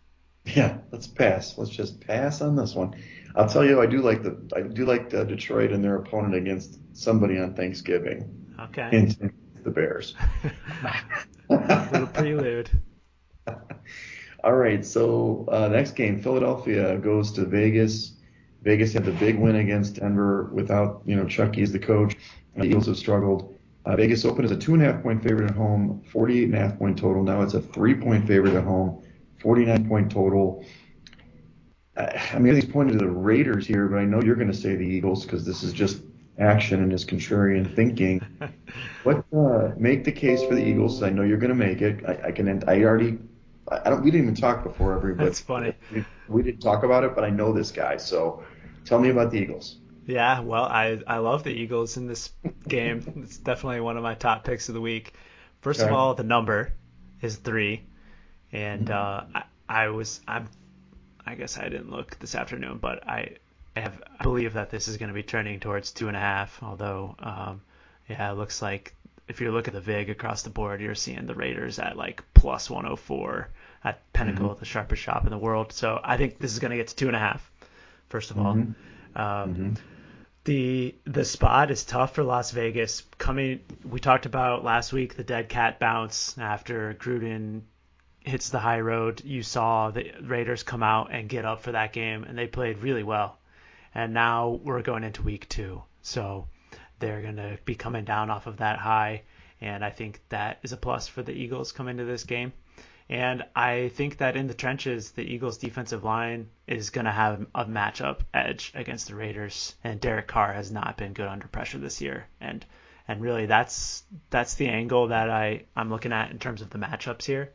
Yeah, let's pass. Let's just pass on this one. I'll tell you, I do like the I do like uh, Detroit and their opponent against somebody on Thanksgiving.
Okay.
Hint, the Bears.
little prelude.
All right, so uh, next game, Philadelphia goes to Vegas. Vegas had the big win against Denver without, you know, Chucky as the coach. The Eagles have struggled. Uh, Vegas opened as a two and a half point favorite at home, 48 and a half point total. Now it's a three point favorite at home, 49 point total. I mean, he's pointed to the Raiders here, but I know you're going to say the Eagles because this is just action and his contrarian thinking. what uh, make the case for the Eagles? I know you're going to make it. I, I can. I already. I don't. We didn't even talk before everybody.
That's funny.
We, we didn't talk about it, but I know this guy. So tell me about the Eagles.
Yeah, well, I I love the Eagles in this game. it's definitely one of my top picks of the week. First of all, the number is three, and mm-hmm. uh, I, I was I'm I guess I didn't look this afternoon, but I have I believe that this is going to be trending towards two and a half. Although, um, yeah, it looks like if you look at the VIG across the board, you're seeing the Raiders at like plus 104 at Pinnacle, mm-hmm. the sharpest shop in the world. So I think this is going to get to two and a half. First of all, mm-hmm. Um, mm-hmm. The the spot is tough for Las Vegas. Coming, we talked about last week the dead cat bounce after Gruden hits the high road, you saw the Raiders come out and get up for that game, and they played really well. And now we're going into week two, so they're going to be coming down off of that high, and I think that is a plus for the Eagles coming into this game. And I think that in the trenches, the Eagles' defensive line is going to have a matchup edge against the Raiders. And Derek Carr has not been good under pressure this year. And and really, that's that's the angle that I I'm looking at in terms of the matchups here.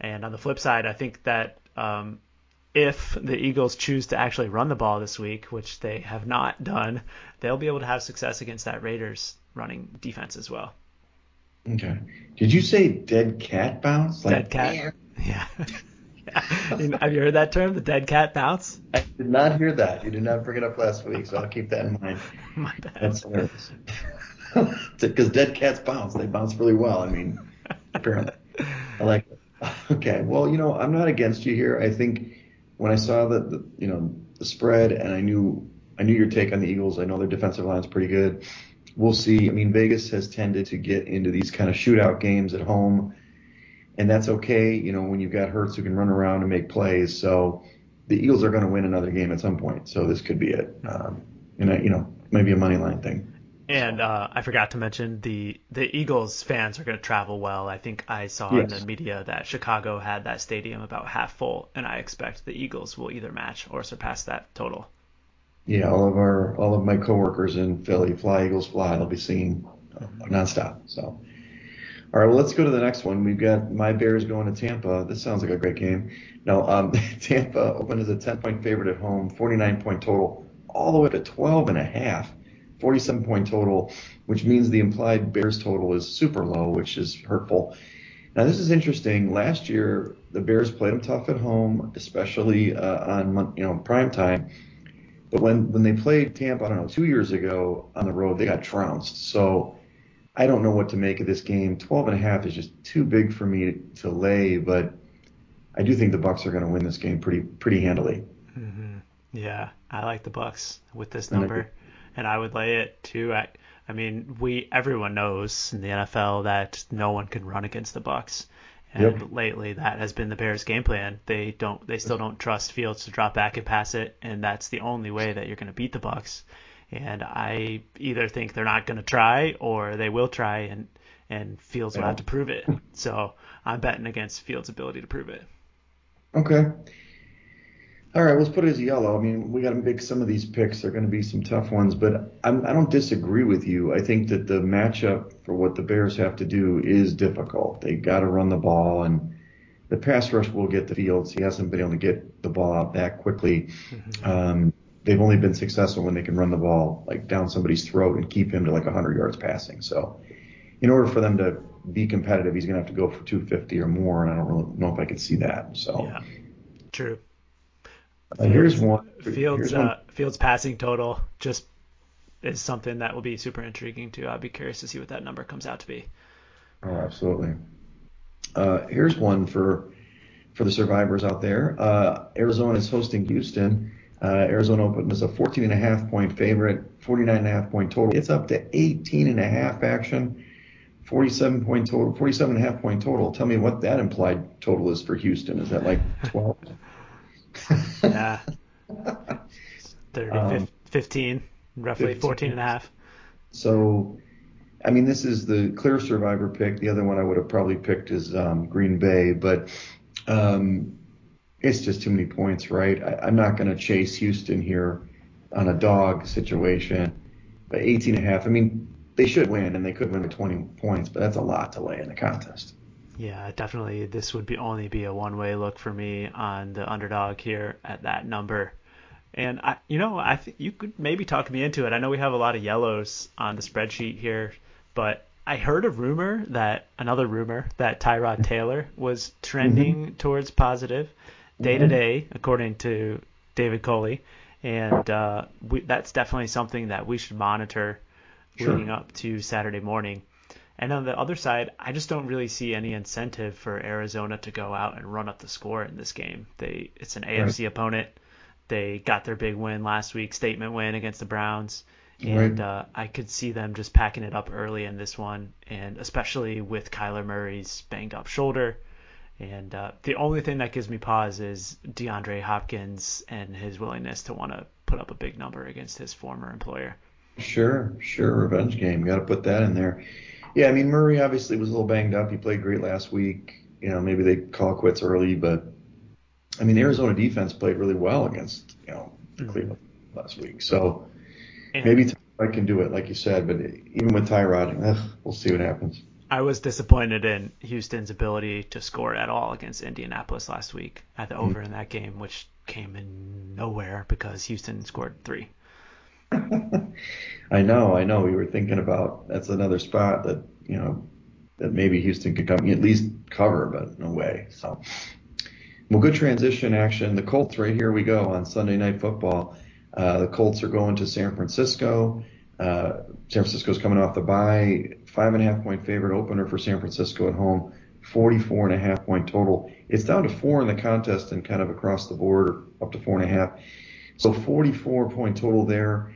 And on the flip side, I think that um, if the Eagles choose to actually run the ball this week, which they have not done, they'll be able to have success against that Raiders running defense as well.
Okay. Did you say dead cat bounce?
Like, dead cat. Yeah. yeah. Have you heard that term, the dead cat bounce?
I did not hear that. You did not bring it up last week, so I'll keep that in mind. My bad. That's hilarious. Because dead cats bounce. They bounce really well. I mean, apparently. I like it. Okay. Well, you know, I'm not against you here. I think when I saw the, the you know the spread and I knew I knew your take on the Eagles. I know their defensive line is pretty good. We'll see. I mean, Vegas has tended to get into these kind of shootout games at home, and that's okay. You know, when you've got Hurts who can run around and make plays. So the Eagles are going to win another game at some point. So this could be it. Um, and I, you know, maybe a money line thing.
And uh, I forgot to mention the the Eagles fans are going to travel well. I think I saw yes. in the media that Chicago had that stadium about half full, and I expect the Eagles will either match or surpass that total.
Yeah, all of our all of my coworkers in Philly, Fly Eagles Fly, they'll be singing nonstop. So, all right, well let's go to the next one. We've got my Bears going to Tampa. This sounds like a great game. No, um, Tampa opened as a 10 point favorite at home, 49 point total, all the way to 12 and a half. 47 point total, which means the implied Bears total is super low, which is hurtful. Now, this is interesting. Last year, the Bears played them tough at home, especially uh, on you know prime time. But when when they played Tampa, I don't know, two years ago on the road, they got trounced. So I don't know what to make of this game. 12 and a half is just too big for me to, to lay, but I do think the Bucs are going to win this game pretty pretty handily.
Mm-hmm. Yeah, I like the Bucs with this number and I would lay it too. I, I mean, we everyone knows in the NFL that no one can run against the Bucs. And yep. lately, that has been the Bears' game plan. They don't, they still don't trust Fields to drop back and pass it, and that's the only way that you're going to beat the Bucs. And I either think they're not going to try, or they will try, and and Fields yeah. will have to prove it. So I'm betting against Fields' ability to prove it.
Okay. All right, let's put it as yellow. I mean, we got to make some of these picks. They're going to be some tough ones, but I'm, I do not disagree with you. I think that the matchup for what the Bears have to do is difficult. They got to run the ball, and the pass rush will get the Fields. He hasn't been able to get the ball out that quickly. Mm-hmm. Um, they've only been successful when they can run the ball like down somebody's throat and keep him to like 100 yards passing. So, in order for them to be competitive, he's going to have to go for 250 or more, and I don't really know if I could see that. So,
yeah, true.
Uh, here's one.
Fields here's uh, Fields passing total just is something that will be super intriguing too. I'd be curious to see what that number comes out to be.
Oh, absolutely. Uh, here's one for for the survivors out there. Uh, Arizona is hosting Houston. Uh, Arizona opened as a 14 and a half point favorite, 49 and a half point total. It's up to 18 and a half action, 47 point total, 47 and a half point total. Tell me what that implied total is for Houston. Is that like 12?
yeah. 30, um, 15, roughly 15, 14 and a half.
So I mean, this is the clear survivor pick. The other one I would have probably picked is um, Green Bay, but um, it's just too many points, right? I, I'm not going to chase Houston here on a dog situation. But 18 and a half, I mean, they should win and they could win by 20 points, but that's a lot to lay in the contest.
Yeah, definitely. This would be only be a one-way look for me on the underdog here at that number. And I, you know, I think you could maybe talk me into it. I know we have a lot of yellows on the spreadsheet here, but I heard a rumor that another rumor that Tyrod Taylor was trending mm-hmm. towards positive day to day, according to David Culley, and uh, we, that's definitely something that we should monitor sure. leading up to Saturday morning. And on the other side, I just don't really see any incentive for Arizona to go out and run up the score in this game. They it's an AFC right. opponent. They got their big win last week, statement win against the Browns, and right. uh, I could see them just packing it up early in this one, and especially with Kyler Murray's banged up shoulder. And uh, the only thing that gives me pause is DeAndre Hopkins and his willingness to want to put up a big number against his former employer.
Sure, sure, revenge game. Got to put that in there. Yeah, I mean Murray obviously was a little banged up. He played great last week. You know, maybe they call quits early, but I mean Arizona defense played really well against you know mm-hmm. Cleveland last week. So and maybe I can do it, like you said. But even with Tyrod, ugh, we'll see what happens.
I was disappointed in Houston's ability to score at all against Indianapolis last week at the mm-hmm. over in that game, which came in nowhere because Houston scored three.
I know, I know. We were thinking about that's another spot that you know that maybe Houston could come at least cover, but no way. So, well, good transition action. The Colts right here we go on Sunday Night Football. Uh, the Colts are going to San Francisco. Uh, San Francisco's coming off the bye. Five and a half point favorite opener for San Francisco at home. 44 and a half point total. It's down to four in the contest and kind of across the board, up to four and a half. So 44 point total there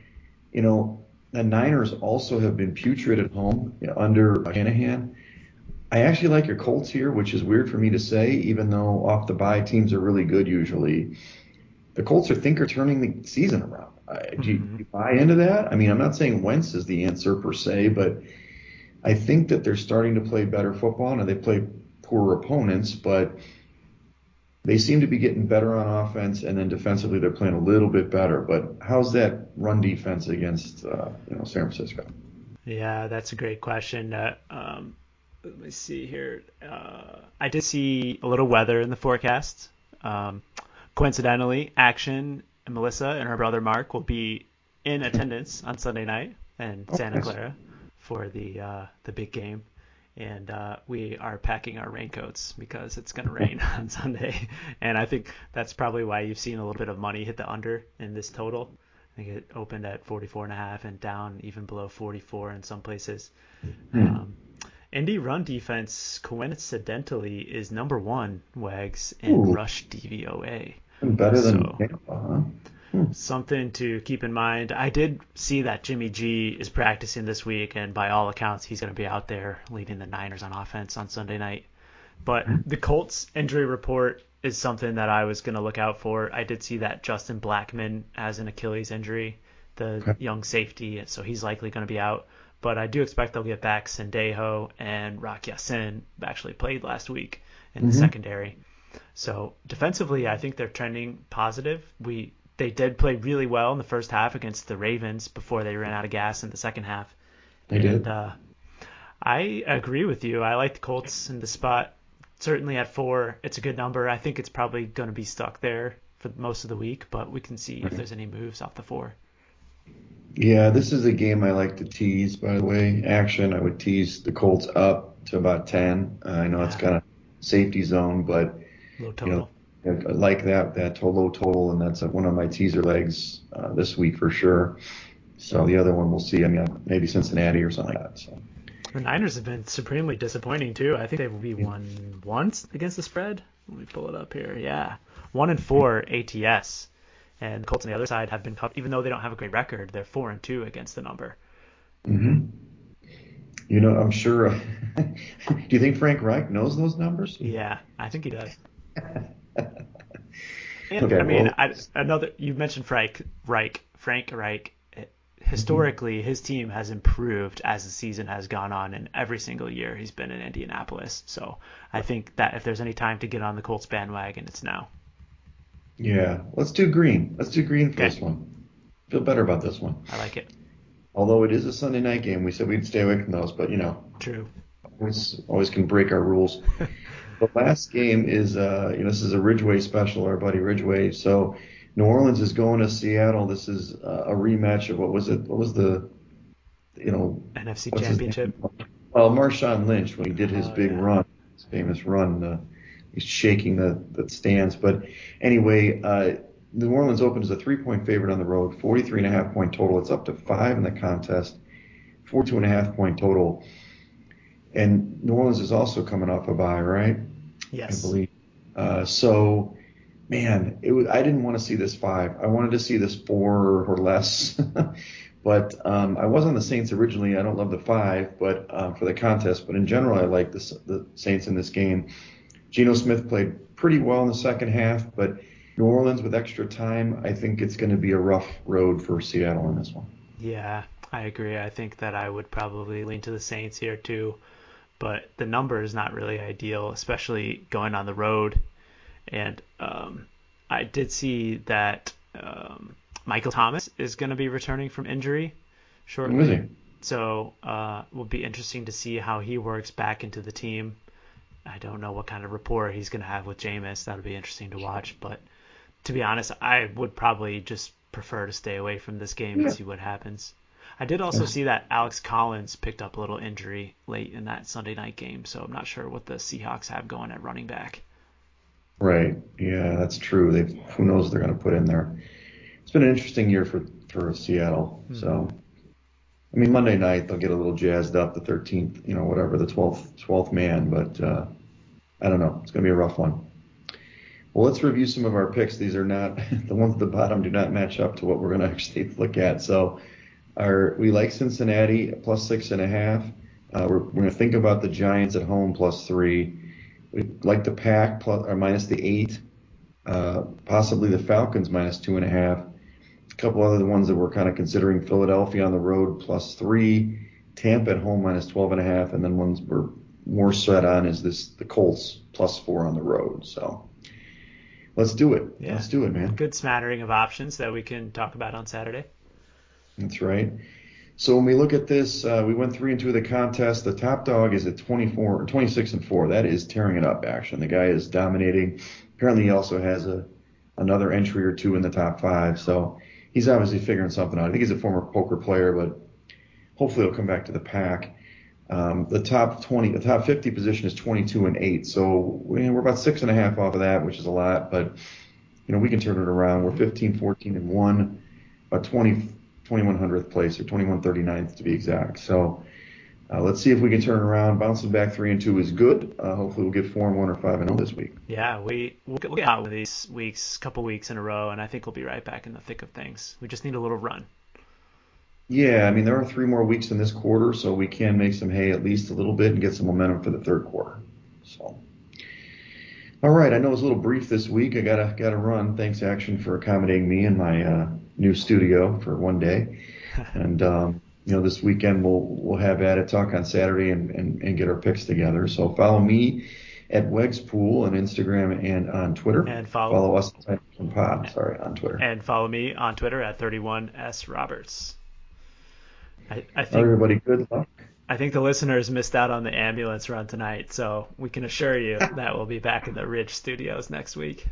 you know, the Niners also have been putrid at home you know, under Shanahan. I actually like your Colts here, which is weird for me to say, even though off the bye teams are really good usually. The Colts are think are turning the season around. do, you, mm-hmm. do you buy into that? I mean, I'm not saying Wentz is the answer per se, but I think that they're starting to play better football. Now they play poorer opponents, but they seem to be getting better on offense, and then defensively they're playing a little bit better. But how's that run defense against uh, you know San Francisco?
Yeah, that's a great question. Uh, um, let me see here. Uh, I did see a little weather in the forecast. Um, coincidentally, Action and Melissa and her brother Mark will be in attendance on Sunday night in oh, Santa Clara for the uh, the big game and uh, we are packing our raincoats because it's going to rain on Sunday. And I think that's probably why you've seen a little bit of money hit the under in this total. I think it opened at 44 and a half and down even below 44 in some places. Hmm. Um, Indy run defense coincidentally is number one, Wags, in Ooh. rush DVOA.
Better than so, Tampa, huh?
Hmm. Something to keep in mind. I did see that Jimmy G is practicing this week, and by all accounts, he's going to be out there leading the Niners on offense on Sunday night. But hmm. the Colts injury report is something that I was going to look out for. I did see that Julian Blackmon has an Achilles injury, the okay. young safety, so he's likely going to be out. But I do expect they'll get back Sendejo and Rock Ya-Sin, actually played last week in mm-hmm. the secondary. So defensively, I think they're trending positive. We they did play really well in the first half against the Ravens before they ran out of gas in the second half.
They and, did. Uh,
I agree with you. I like the Colts in the spot. Certainly at four, it's a good number. I think it's probably going to be stuck there for most of the week, but we can see if there's any moves off the four.
Yeah, this is a game I like to tease. By the way, action. I would tease the Colts up to about ten. Uh, I know yeah. it's kind of safety zone, but
low total. You know,
I like that that low total, and that's one of my teaser legs uh, this week for sure. So the other one we'll see. I mean, maybe Cincinnati or something like that. So.
The Niners have been supremely disappointing too. I think they will be one once against the spread. Let me pull it up here. Yeah, one and four ATS, and the Colts on the other side have been even though they don't have a great record, they're four and two against the number.
hmm You know, I'm sure. do you think Frank Reich knows those numbers?
Yeah, I think he does. And, okay, I mean, well, I, another you mentioned Frank Reich. Frank Reich historically mm-hmm. his team has improved as the season has gone on, and every single year he's been in Indianapolis. So I think that if there's any time to get on the Colts bandwagon, it's now.
Yeah, let's do green. Let's do green for
Okay.
this one. Feel better about this one.
I like it.
Although it is a Sunday night game, we said we'd stay away from those, but you know,
True.
always always can break our rules. the last game is uh, you know this is a Ridgeway special, our buddy Ridgeway. So New Orleans is going to Seattle. This is uh, a rematch of what was it? What was the you know
NFC Championship.
Well, Marshawn Lynch when he did his
Oh,
big
yeah.
run, his famous run. Uh, he's shaking the, the stands. But anyway, uh, New Orleans opens a three-point favorite on the road, 43 and a half point total. It's up to five in the contest, 42 and a half point total. And New Orleans is also coming off a bye, right?
Yes.
I believe. Uh, so, man, it was, I didn't want to see this five. I wanted to see this four or less. but um, I was on the Saints originally. I don't love the five, but um, for the contest. But in general, I like this, the Saints in this game. Geno Smith played pretty well in the second half, but New Orleans with extra time, I think it's going to be a rough road for Seattle in this one.
Yeah, I agree. I think that I would probably lean to the Saints here too, but the number is not really ideal, especially going on the road. And um, I did see that um, Michael Thomas is going to be returning from injury shortly.
He?
So uh, will be interesting to see how he works back into the team. I don't know what kind of rapport he's going to have with Jameis. That'll be interesting to watch. But to be honest, I would probably just prefer to stay away from this game
Yeah.
and see what happens. I did also
Yes.
see that Alex Collins picked up a little injury late in that Sunday night game, so I'm not sure what the Seahawks have going at running back.
Right. Yeah, that's true. They who knows what they're going to put in there. It's been an interesting year for for Seattle. So, I mean, Monday night they'll get a little jazzed up, the 13th, you know, whatever, the 12th 12th man. But uh, I don't know. It's going to be a rough one. Well, let's review some of our picks. These are not the ones at the bottom do not match up to what we're going to actually look at. So, our we like Cincinnati plus six and a half. Uh, we're, we're going to think about the Giants at home plus three. We like the pack plus or minus the eight, uh, possibly the Falcons minus two and a half. A couple other ones that we're kind of considering: Philadelphia on the road plus three, Tampa at home minus twelve and a half, and then ones we're more set on is this the Colts plus four on the road. So let's do it.
Yeah.
Let's do it, man.
Good smattering of options that we can talk about on Saturday.
That's right. So when we look at this, uh, we went three and two of the contest. The top dog is at 24, 26 and four. That is tearing it up. Action. The guy is dominating. Apparently, he also has a another entry or two in the top five. So he's obviously figuring something out. I think he's a former poker player, but hopefully he'll come back to the pack. Um, the top 20, the top 50 position is 22 and eight. So we- we're about six and a half off of that, which is a lot, but you know we can turn it around. We're 15, 14 and one, about 20. 2100th place or 2139th to be exact. So uh, let's see if we can turn around. Bouncing back three and two is good. Uh, hopefully we'll get four and one or five and zero this week.
Yeah, we we'll get, we'll get out these weeks, couple weeks in a row, and I think we'll be right back in the thick of things. We just need a little run.
Yeah, I mean there are three more weeks in this quarter, so we can make some hay at least a little bit and get some momentum for the third quarter. So. All right, I know it was a little brief this week. I gotta gotta run. Thanks, Action, for accommodating me and my uh, new studio for one day. And um, you know, this weekend we'll we'll have at it talk on Saturday and, and, and get our picks together. So follow me at Wegspool on Instagram and on Twitter.
And follow-
follow us Action Pod, sorry, on Twitter.
And follow me on Twitter at 31s Roberts. I, I think
everybody, good luck.
I think the listeners missed out on the ambulance run tonight, so we can assure you that we'll be back in the Ridge Studios next week.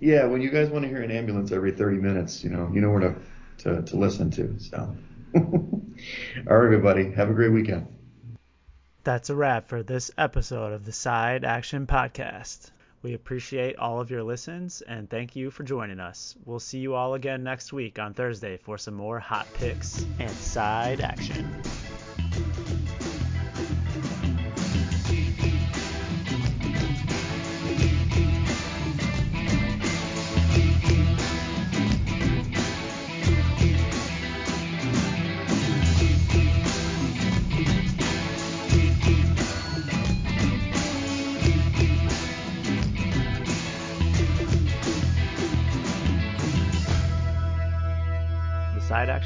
Yeah, when you guys want to hear an ambulance every 30 minutes, you know, you know where to to, to listen to. So, all right, everybody, have a great weekend.
That's a wrap for this episode of the Side Action Podcast. We appreciate all of your listens and thank you for joining us. We'll see you all again next week on Thursday for some more hot picks and side action.